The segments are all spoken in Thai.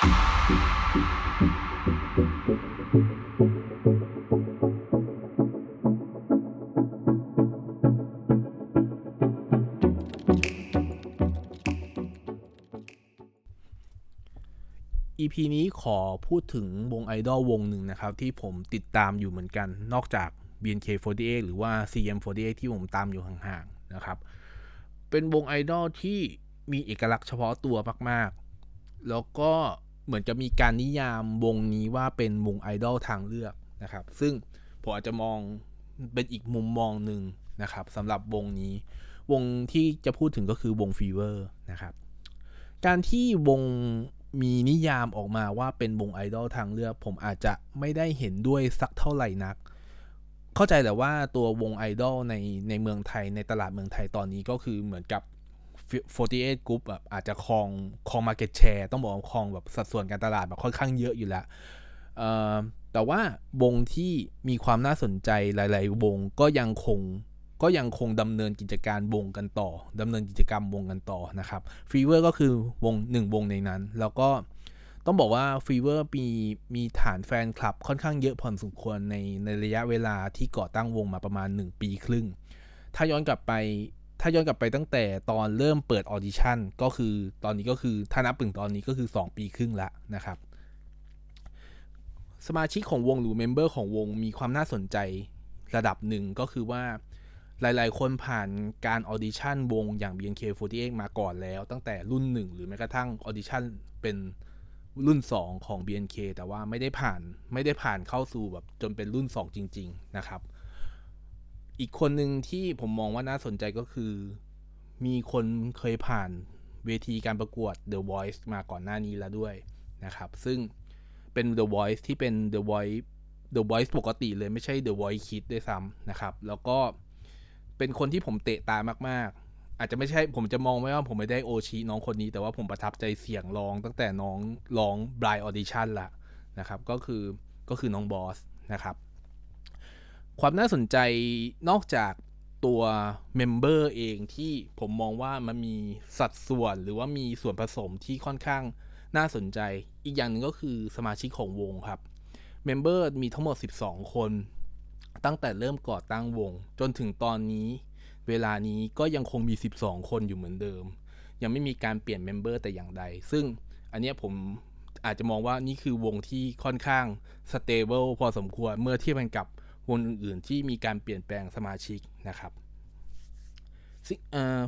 EP นี้ขอพูดถึงวงไอดอลวงหนึ่งนะครับ ที่ผมติดตามอยู่เหมือนกัน นอกจาก BNK48 หรือว่า CM48 ที่ผมตามอยู่ห่างๆนะครับ เป็นวงไอดอลที่มีเอกลักษณ์เฉพาะตัวมาก ๆ แล้วก็ เหมือนจะมีการนิยามวงนี้ว่าเป็นวงไอดอลทางเลือกนะครับ ซึ่งผมอาจจะมองเป็นอีกมุมมองหนึ่งนะครับสำหรับวงนี้ วงที่จะพูดถึงก็คือวง Fever นะครับ การที่วงมีนิยามออกมาว่าเป็นวงไอดอลทางเลือก ผมอาจจะไม่ได้เห็นด้วยสักเท่าไหร่นัก เข้าใจแต่ว่าตัววงไอดอลในในเมืองไทยในตลาดเมืองไทยตอนนี้ก็คือเหมือนกับ 48 Group แบบอาจจะครองครอง Market Share ต้องบอกว่าครองแบบสัดส่วนการตลาดแบบค่อนข้างเยอะอยู่แล้วแต่ว่าวงที่มีความน่าสนใจหลาย ๆ วงก็ยังคงก็ยังคงดำเนินกิจการวงกันต่อดำเนินกิจกรรมวงกันต่อนะครับ Fever ก็คือวงหนึ่งวงในนั้น แล้วก็ต้องบอกว่า Fever มีมีฐานแฟนคลับค่อนข้างเยอะพอสมควรในในระยะเวลาที่ก่อตั้งวงมาประมาณ 1 ปีครึ่ง ถ้าย้อนกลับไป ถ้าย้อนกลับไปตั้งแต่ตอนเริ่มเปิดออดิชั่นก็คือตอนนี้ก็คือถ้านับถึงตอนนี้ก็คือ 2 ปีครึ่งละนะครับ สมาชิกของวงหรือ member ของวงมีความน่าสนใจระดับหนึ่งก็คือว่าหลาย ๆ คนผ่านการออดิชั่นวงอย่าง BNK48 มาก่อนแล้ว ตั้งแต่รุ่น 1 หรือแม้กระทั่งออดิชั่นเป็นรุ่น 2 ของ BNK แต่ว่าไม่ได้ผ่านไม่ได้ผ่านเข้าสู่แบบจนเป็นรุ่น 2 จริง ๆ นะครับ อีกคนหนึ่งที่ผมมองว่าน่าสนใจก็คือ มีคนเคยผ่านเวทีการประกวด The Voice มาก่อนหน้านี้แล้วด้วยนะครับ ซึ่งเป็น The Voice ที่เป็น The Voice The Voice ปกติเลยไม่ใช่ The Voice Kids ด้วยซ้ำนะครับ แล้วก็เป็นคนที่ผมเตะตามาก ๆ อาจจะไม่ใช่ผมจะมองไม่ว่าผมไม่ได้โอชิน้องคนนี้ แต่ว่าผมประทับใจเสียงร้องตั้งแต่น้องร้อง blind audition ละนะครับ ก็คือก็คือน้องบอสนะครับ ความน่าสนใจนอกจากตัว member เองที่ผมมองว่ามันมีสัดส่วนหรือว่ามีส่วนผสมที่ค่อนข้างน่าสนใจ อีกอย่างหนึ่งก็คือสมาชิกของวงครับ member มีทั้งหมด 12 คน ตั้งแต่เริ่มก่อตั้งวง จนถึงตอนนี้ เวลานี้ก็ยังคงมี 12 คนอยู่เหมือนเดิม ยังไม่มีการเปลี่ยน member แต่อย่างใด ซึ่งอันนี้ผมอาจจะมองว่านี่คือวงที่ค่อนข้าง stable พอสมควรเมื่อเทียบกันกับ วงอื่น ๆ ที่มีการเปลี่ยนแปลงสมาชิกนะครับ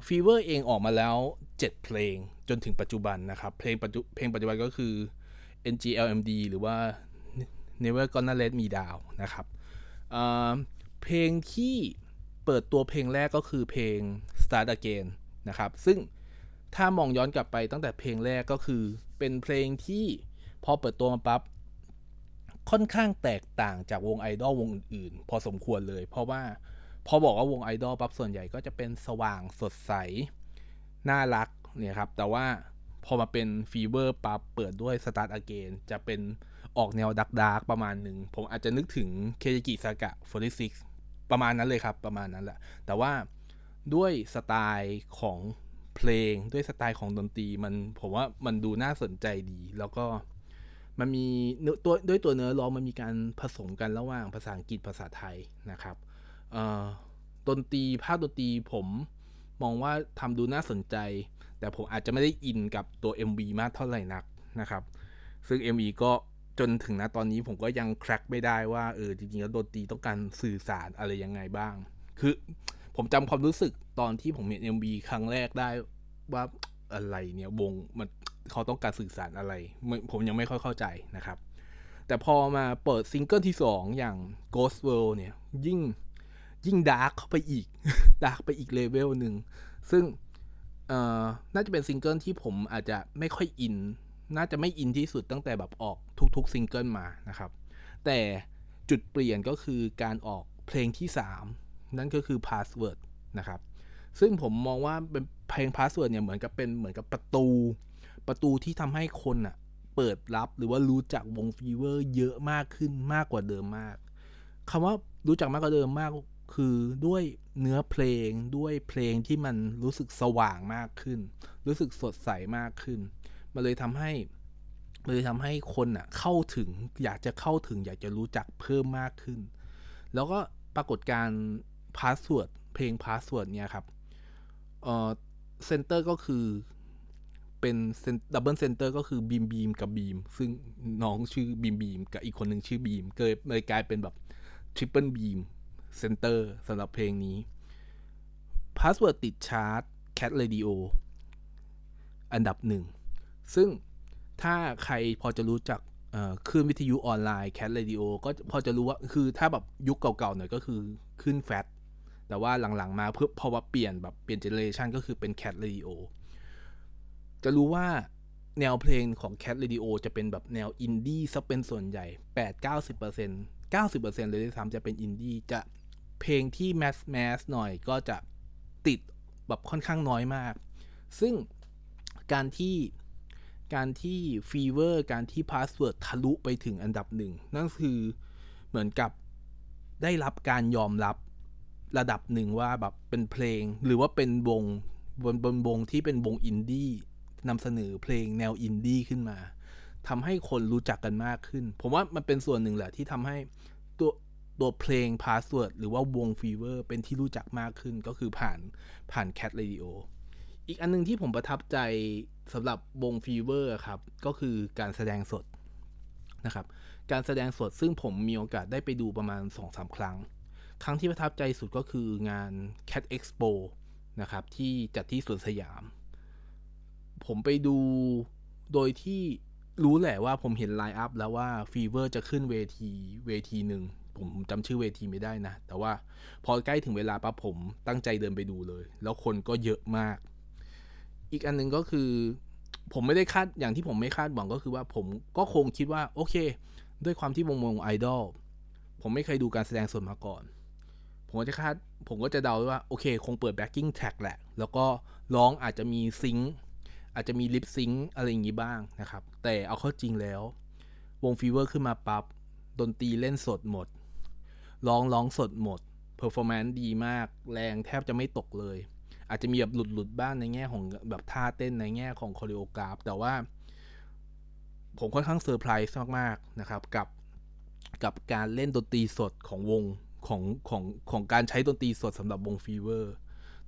Fever เองออกมาแล้ว 7 เพลงจนถึงปัจจุบันนะครับ เพลงปัจจุเพลงปัจจุบันก็คือ NGLMD หรือว่า Never Gonna Let Me Down นะครับเพลงที่เปิดตัวเพลงแรกก็คือเพลง Start Again นะครับ ซึ่งถ้ามองย้อนกลับไปตั้งแต่เพลงแรกก็คือเป็นเพลงที่พอเปิดตัวมาปับ๊บ ค่อนข้างแตกต่างจากวงไอดอลวงอื่นๆ พอสมควรเลย เพราะว่าพอบอกว่าวงไอดอลปั๊บส่วนใหญ่ก็จะเป็นสว่างสดใส น่ารักเนี่ยครับ แต่ว่าพอมาเป็น Fever ปั๊บเปิดด้วย Start Again จะเป็นออกแนว dark dark ประมาณหนึ่ง ผมอาจจะนึกถึงเคยากิซากะ46 ประมาณนั้นเลยครับ ประมาณนั้นแหละ แต่ว่าด้วยสไตล์ของเพลงด้วยสไตล์ของดนตรีมันผมว่ามันดูน่าสนใจดี แล้วก็ มันมีตัวด้วยตัวเนื้อร้องมันมีการผสมกันระหว่างภาษาอังกฤษภาษาไทยนะครับดนตรีภาคดนตรีผมมองว่าทำดูน่าสนใจ แต่ผมอาจจะไม่ได้อินกับตัว MV มากเท่าไหร่นักนะครับ ซึ่ง MV ก็จนถึงนะตอนนี้ผมก็ยังแคร็กไม่ได้ว่าเออจริงๆแล้วดนตรีต้องการสื่อสารอะไรยังไงบ้าง คือผมจำความรู้สึกตอนที่ผมเห็น MV ครั้งแรกได้ว่าอะไรเนี่ยวงมัน เขาต้องการสื่อสารอะไร ผมยังไม่ค่อยเข้าใจนะครับ แต่พอมาเปิดซิงเกิลที่ 2 อย่าง Ghost World เนี่ย ยิ่งยิ่ง dark เข้าไปอีก dark ไปอีก level หนึ่ง ซึ่งน่าจะเป็นซิงเกิลที่ผมอาจจะไม่ค่อยอิน น่าจะไม่อินที่สุดตั้งแต่แบบออกทุกๆซิงเกิลมานะครับ แต่จุดเปลี่ยนก็คือการออกเพลงที่ 3 นั่นก็คือ Password นะครับ ซึ่งผมมองว่าเป็นเพลง Password เนี่ยเหมือนกับเป็นเหมือนกับประตู ประตูที่ทำให้คนอะเปิดรับหรือว่ารู้จักวง Fever เยอะมากขึ้นมากกว่าเดิมมากคำว่ารู้จักมากกว่าเดิมมากคือด้วยเนื้อเพลงด้วยเพลงที่มันรู้สึกสว่างมากขึ้น รู้สึกสดใสมากขึ้น มันเลยทำให้มันเลยทำให้คนอะเข้าถึงอยากจะเข้าถึง อยากจะรู้จักเพิ่มมากขึ้น แล้วก็ปรากฏการณ์ Password เพลง Password เนี่ยครับเออcenter ก็คือ เป็น double center ก็คือบีมบีมกับบีม ซึ่งน้องชื่อบีมบีมกับอีกคนหนึ่งชื่อบีมเกิดเลยกลายเป็นแบบ triple บีม center สำหรับเพลงนี้ Password ติดชาร์ต Cat Radio อันดับหนึ่ง ซึ่งถ้าใครพอจะรู้จักคลื่นวิทยุออนไลน์ Cat Radio ก็พอจะรู้ว่าคือถ้าแบบยุคเก่าๆหน่อยก็คือคลื่น Fat แต่ว่าหลังๆมาเพื่อพอว่าเปลี่ยนแบบเปลี่ยน generation ก็คือเป็น Cat Radio จะรู้ว่าแนวเพลงของ Cat Radio จะเป็นแบบแนวอินดี้ซะเป็นส่วนใหญ่ 8-90% 90%เลยด้วยซ้ำจะเป็นอินดี้จะเพลงที่ mass mass หน่อยก็จะติดแบบค่อนข้างน้อยมาก ซึ่งการที่การที่ Fever การที่ Password ทะลุไปถึงอันดับหนึ่ง นั่นคือเหมือนกับได้รับการยอมรับระดับหนึ่งว่าแบบเป็นเพลง หรือว่าเป็นวงบนบนวงที่เป็นวงอินดี้ นำเสนอเพลงแนวอินดี้ขึ้นมาทำให้คนรู้จักกันมากขึ้น ผมว่ามันเป็นส่วนหนึ่งแหละที่ทำให้ตัวตัวเพลง Password หรือว่าวง Fever เป็นที่รู้จักมากขึ้นก็คือผ่านผ่าน Cat Radio อีกอันนึงที่ผมประทับใจสำหรับวง Fever ครับ ก็คือการแสดงสดนะครับ การแสดงสดซึ่งผมมีโอกาสได้ไปดูประมาณ 2-3 ครั้ง ครั้งที่ประทับใจสุดก็คืองาน Cat Expo นะครับ ที่จัดที่สวนสยาม ผมไปดูโดยที่รู้แหละว่าผมเห็น lineup แล้วว่า Fever จะขึ้นเวทีเวทีหนึ่งผมจำชื่อเวทีไม่ได้นะ แต่ว่าพอใกล้ถึงเวลาปั๊บผมตั้งใจเดินไปดูเลย แล้วคนก็เยอะมาก อีกอันนึงก็คือ ผมไม่ได้คาดอย่างที่ผมไม่คาดหวังก็คือว่าผมก็คงคิดว่า โอเค ด้วยความที่วงวงไอดอลผมไม่เคยดูการแสดงสดมาก่อน ผมก็จะคาดผมก็จะเดาว่า โอเค คงเปิด backing track แหละ แล้วก็ร้องอาจจะมี sync อาจจะมี lip sync อะไรอย่างนี้บ้างนะครับ แต่เอาเข้าจริงแล้ว วง Fever ขึ้นมาปั๊บดนตรีเล่นสดหมด ร้องร้องสดหมด performance ดีมาก แรงแทบจะไม่ตกเลย อาจจะมีแบบหลุดหลุดบ้างในแง่ของแบบท่าเต้นในแง่ของ choreograph แต่ว่า ผมค่อนข้างเซอร์ไพรส์มากๆนะครับ กับกับการเล่นดนตรีสดของวงของของของการใช้ดนตรีสดสำหรับวง Fever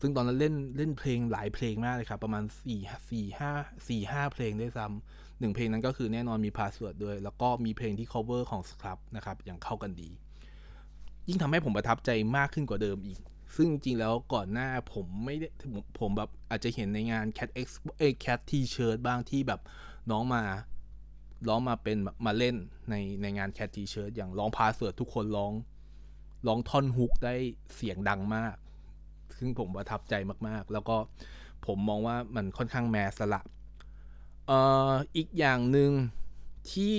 ซึ่งตอนนั้นเล่นเล่นเพลงหลายเพลงมากเลยครับ ประมาณ4 4 5 4 5เพลงด้วยซ้ำหนึ่งเพลงนั้นก็คือแน่นอนมี Password ด้วย แล้วก็มีเพลงที่ cover ของ Scrubb นะครับ อย่างเข้ากันดี ยิ่งทำให้ผมประทับใจมากขึ้นกว่าเดิมอีก ซึ่งจริงแล้วก่อนหน้าผมไม่ได้ผมแบบอาจจะเห็นในงาน Cat X เอ่อ Cat T-shirt บ้างที่แบบน้องมาร้องมาเป็นมาเล่นในในงาน Cat T-shirt อย่างร้อง Password ทุกคนร้องร้องท่อนฮุกได้เสียงดังมาก ซึ่งผมประทับใจมากๆ แล้วก็ผมมองว่ามันค่อนข้าง mass ละเอ่ออีกอย่างหนึ่งที่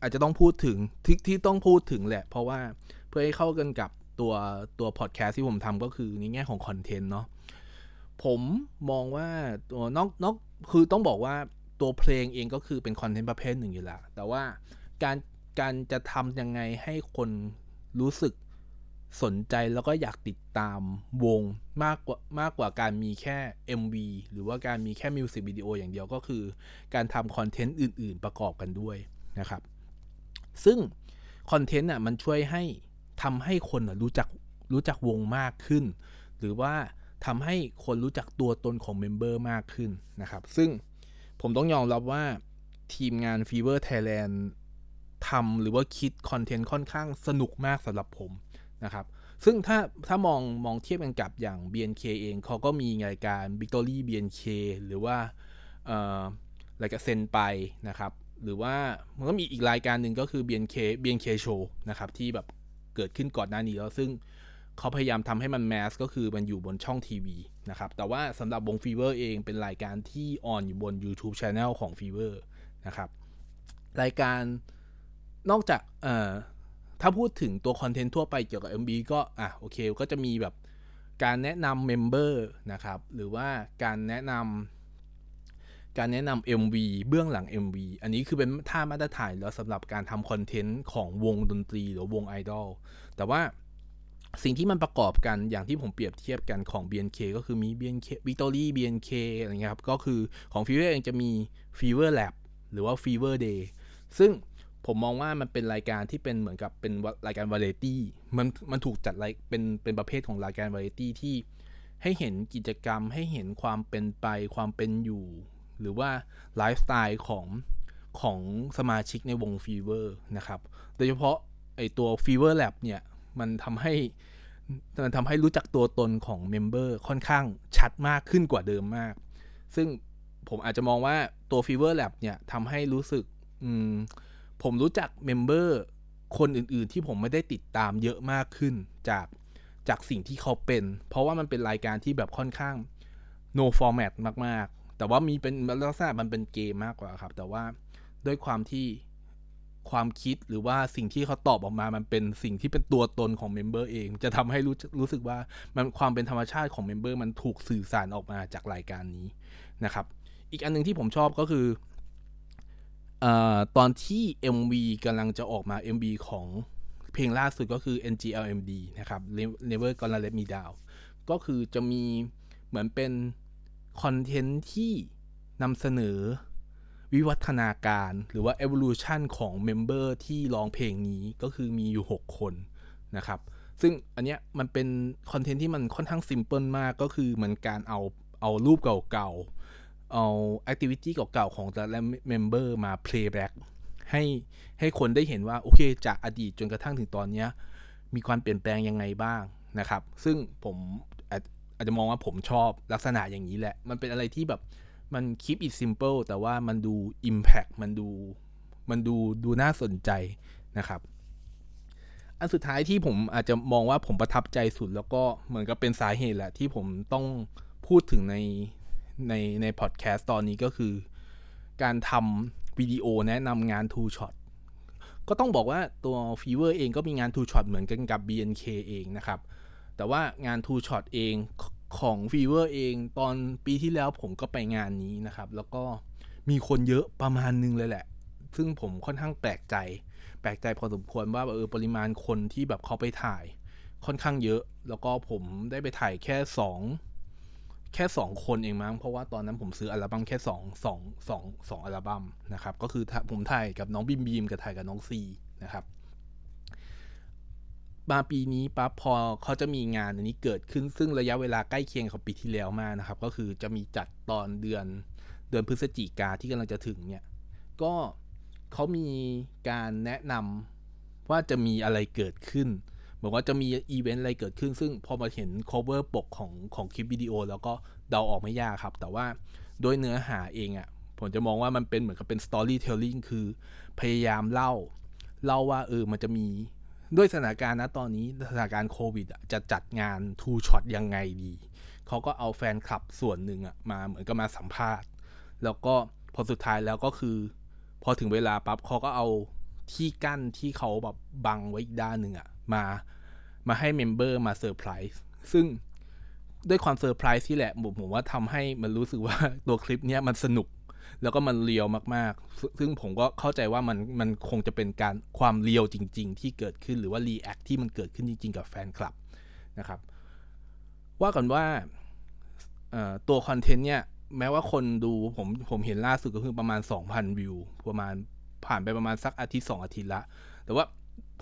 อาจจะต้องพูดถึงที่ที่ต้องพูดถึงแหละ เพราะว่าเพื่อให้เข้ากันกับตัวตัวพอดแคสต์ที่ผมทำก็คือในแง่ของคอนเทนต์เนาะผมมองว่าตัวนอกนอกคือต้องบอกว่าตัวเพลงเองก็คือเป็นคอนเทนต์ประเภทหนึ่งอยู่ล้วแต่ว่าการการจะทำยังไงให้คนรู้สึก สนใจแล้วก็อยากติดตามวงมากกว่ามากกว่าการมีแค่ MV หรือว่าการมีแค่มิวสิกวิดีโออย่างเดียวก็คือ การทำคอนเทนต์อื่น ๆ ประกอบกันด้วยนะครับ ซึ่งคอนเทนต์อะมันช่วยให้ทำให้คนรู้จักรู้จักวงมากขึ้น หรือว่าทำให้คนรู้จักตัวตนของ member มากขึ้นนะครับ ซึ่งผมต้องยอมรับว่าทีมงาน Fever Thailand ทำหรือว่าคิดคอนเทนต์ค่อนข้างสนุกมากสำหรับผม นะครับซึ่งถ้าถ้ามองมองเทียบกันกับอย่าง BNK เองเขาก็มีรายการ Victory BNK หรือว่าเอ่อรายการ Senpai นะครับ หรือว่ามันก็มีอีกรายการหนึ่งก็คือ BNK BNK Show นะครับที่แบบเกิดขึ้นก่อนหน้านี้แล้วซึ่งเขาพยายามทำให้มัน mass ก็คือมันอยู่บนช่องทีวีนะครับ แต่ว่าสำหรับวง Fever เองเป็นรายการที่ on อยู่บน YouTube Channel ของ Fever นะครับ รายการนอกจากเอ่อ ถ้าพูดถึงตัวคอนเทนต์ทั่วไปเกี่ยวกับ MB ก็อะโอเคก็จะมีแบบการแนะนำ member นะครับ หรือว่าการแนะนำการแนะนำ MV เบื้องหลัง MV อันนี้คือเป็นท่ามาตรฐานแล้วสำหรับการทำคอนเทนต์ของวงดนตรีหรือวงไอดอลแต่ว่าสิ่งที่มันประกอบกันอย่างที่ผมเปรียบเทียบกันของ BNK ก็คือมี BNK Victory BNK อะไรเงี้ยครับ ก็คือของ Fever เองจะมี Fever Lab หรือว่า Fever Day ซึ่ง ผมมองว่ามันเป็นรายการที่เป็นเหมือนกับเป็นรายการวาไรตี้มันมันถูกจัดเป็นเป็นประเภทของรายการวาไรตี้ที่ให้เห็นกิจกรรมให้เห็นความเป็นไปความเป็นอยู่ หรือว่าไลฟ์สไตล์ของของสมาชิกในวง Fever นะครับ โดยเฉพาะไอตัว Fever Lab เนี่ย มันทำให้มันทำให้รู้จักตัวตนของ member ค่อนข้างชัดมากขึ้นกว่าเดิมมาก ซึ่งผมอาจจะมองว่าตัว Fever Lab เนี่ยทำให้รู้สึก ผมรู้จัก member คนอื่นๆ ที่ผมไม่ได้ติดตามเยอะมากขึ้นจากจากสิ่งที่เขาเป็น เพราะว่ามันเป็นรายการที่แบบค่อนข้าง no format มากๆ แต่ว่ามีเป็นลักษณะมันเป็นเกมมากกว่าครับ แต่ว่าด้วยความที่ความคิดหรือว่าสิ่งที่เขาตอบออกมา มันเป็นสิ่งที่เป็นตัวตนของ member เอง จะทำให้รู้รู้สึกว่ามันความเป็นธรรมชาติของ member มันถูกสื่อสารออกมาจากรายการนี้นะครับ อีกอันนึงที่ผมชอบก็คือ ตอนที่ MV กำลังจะออกมา MV ของเพลงล่าสุดก็คือ NGLMD นะครับ Never Gonna Let Me Down ก็คือจะมีเหมือนเป็นคอนเทนต์ที่นำเสนอวิวัฒนาการหรือว่า evolution ของ member ที่ร้องเพลงนี้ก็คือมีอยู่ 6 คนนะครับ ซึ่งอันเนี้ยมันเป็นคอนเทนต์ที่มันค่อนข้าง simple มากก็คือเหมือนการเอาเอารูปเก่าๆ เอา activity เก่าๆของแต่ละ member มา playback ให้ให้คนได้เห็นว่า โอเค จากอดีตจนกระทั่งถึงตอนนี้มีความเปลี่ยนแปลงยังไงบ้างนะครับ ซึ่งผมอาจจะมองว่าผมชอบลักษณะอย่างนี้แหละ มันเป็นอะไรที่แบบมัน keep it simple แต่ว่ามันดู impact มันดูมันดูดูน่าสนใจนะครับ อันสุดท้ายที่ผมอาจจะมองว่าผมประทับใจสุดแล้วก็เหมือนกับเป็นสาเหตุแหละที่ผมต้องพูดถึงใน ในในพอดแคสต์ตอนนี้ก็คือ การทำวิดีโอแนะนำงาน Two Shot ก็ต้องบอกว่าตัว Fever เองก็มีงาน Two Shot เหมือนกันกับ BNK เองนะครับ แต่ว่างาน Two Shot เองของฟีเวอร์เองตอนปีที่แล้วผมก็ไปงานนี้นะครับ แล้วก็มีคนเยอะประมาณนึงเลยแหละ ซึ่งผมค่อนข้างแปลกใจ แปลกใจพอสมควรว่าเออปริมาณคนที่แบบเขาไปถ่ายค่อนข้างเยอะ แล้วก็ผมได้ไปถ่ายแค่สอง แค่สองคนเองมั้งเพราะว่าตอนนั้นผมซื้ออัลบั้มแค่สองสองสองสองอัลบั้มนะครับ ก็คือผมถ่ายกับน้องบิมบีมกับถ่ายกับน้องซีนะครับมาปีนี้ปั๊บพอเขาจะมีงานอันนี้เกิดขึ้นซึ่งระยะเวลาใกล้เคียงกับปีที่แล้วมากนะครับ ก็คือจะมีจัดตอนเดือนเดือนพฤศจิกาที่กำลังจะถึงเนี่ย ก็เขามีการแนะนำว่าจะมีอะไรเกิดขึ้น บอกว่าจะมีอีเวนต์อะไรเกิดขึ้น ซึ่งพอมาเห็น cover ปกของของคลิปวิดีโอ แล้วก็เดาออกไม่ยากครับ แต่ว่าโดยเนื้อหาเองอะ่ะผมจะมองว่ามันเป็นเหมือนกับเป็น storytelling คือพยายามเล่า เล่าว่าเออมันจะมีด้วยสถานการณ์นะตอนนี้สถานการณ์โควิดจะจัดงาน Two Shot ยังไงดี เขาก็เอาแฟนคลับส่วนหนึ่งอะมาเหมือนกับมาสัมภาษณ์ แล้วก็พอสุดท้ายแล้วก็คือ พอถึงเวลาปั๊บเขาก็เอาที่กั้นที่เขาแบบบังไว้อีกด้านหนึ่งอะ มามาให้ member มาเซอร์ไพรส์ซึ่งด้วยความเซอร์ไพรส์ที่แหละผมผมว่าทำให้มันรู้สึกว่าตัวคลิปเนี้ยมันสนุก แล้วก็มัน real มากๆ ซึ่งผมก็เข้าใจว่ามันมันคงจะเป็นการความ real จริง ๆ ที่เกิดขึ้นหรือว่า react ที่มันเกิดขึ้นจริง ๆ กับแฟนคลับนะครับ ว่ากันว่าตัวคอนเทนต์เนี่ยแม้ว่าคนดูผมผมเห็นล่าสุดก็คือประมาณ 2,000 วิว ประมาณผ่านไปประมาณสักอาทิตย์ 2 อาทิตย์ละ แต่ว่า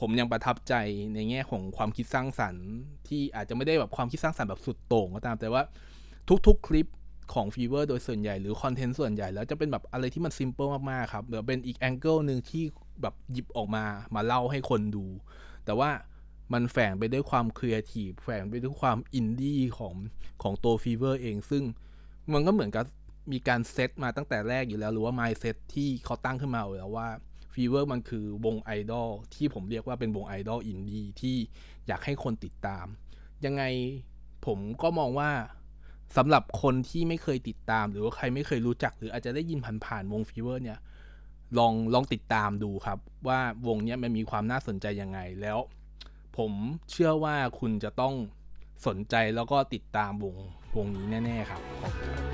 ผมยังประทับใจในแง่ของความคิดสร้างสรรค์ ที่อาจจะไม่ได้แบบความคิดสร้างสรรค์แบบสุดโต่งก็ตาม แต่ว่าทุกๆ คลิปของฟีเวอร์โดยส่วนใหญ่หรือคอนเทนต์ส่วนใหญ่แล้วจะเป็นแบบอะไรที่มัน simple มากๆครับเดี๋ยวเป็นอีก angle หนึ่งที่แบบหยิบออกมามาเล่าให้คนดู แต่ว่ามันแฝงไปด้วยความครีเอทีฟแฝงไปด้วยความอินดี้ของของตัวฟีเวอร์เอง ซึ่งมันก็เหมือนกับมีการเซตมาตั้งแต่แรกอยู่แล้ว หรือว่า mindset ที่เขาตั้งขึ้นมาแล้วว่า ฟีเวอร์มันคือวงไอดอลที่ผมเรียกว่าเป็นวงไอดอลอินดี้ที่อยากให้คนติดตาม ยังไงผมก็มองว่าสำหรับคนที่ไม่เคยติดตาม หรือว่าใครไม่เคยรู้จัก หรืออาจจะได้ยินผ่านๆวงฟีเวอร์เนี่ยลองลองติดตามดูครับ ว่าวงนี้มันมีความน่าสนใจยังไงแล้ว ผมเชื่อว่าคุณจะต้องสนใจแล้วก็ติดตามวงวงนี้แน่ ๆ ครับขอบคุณ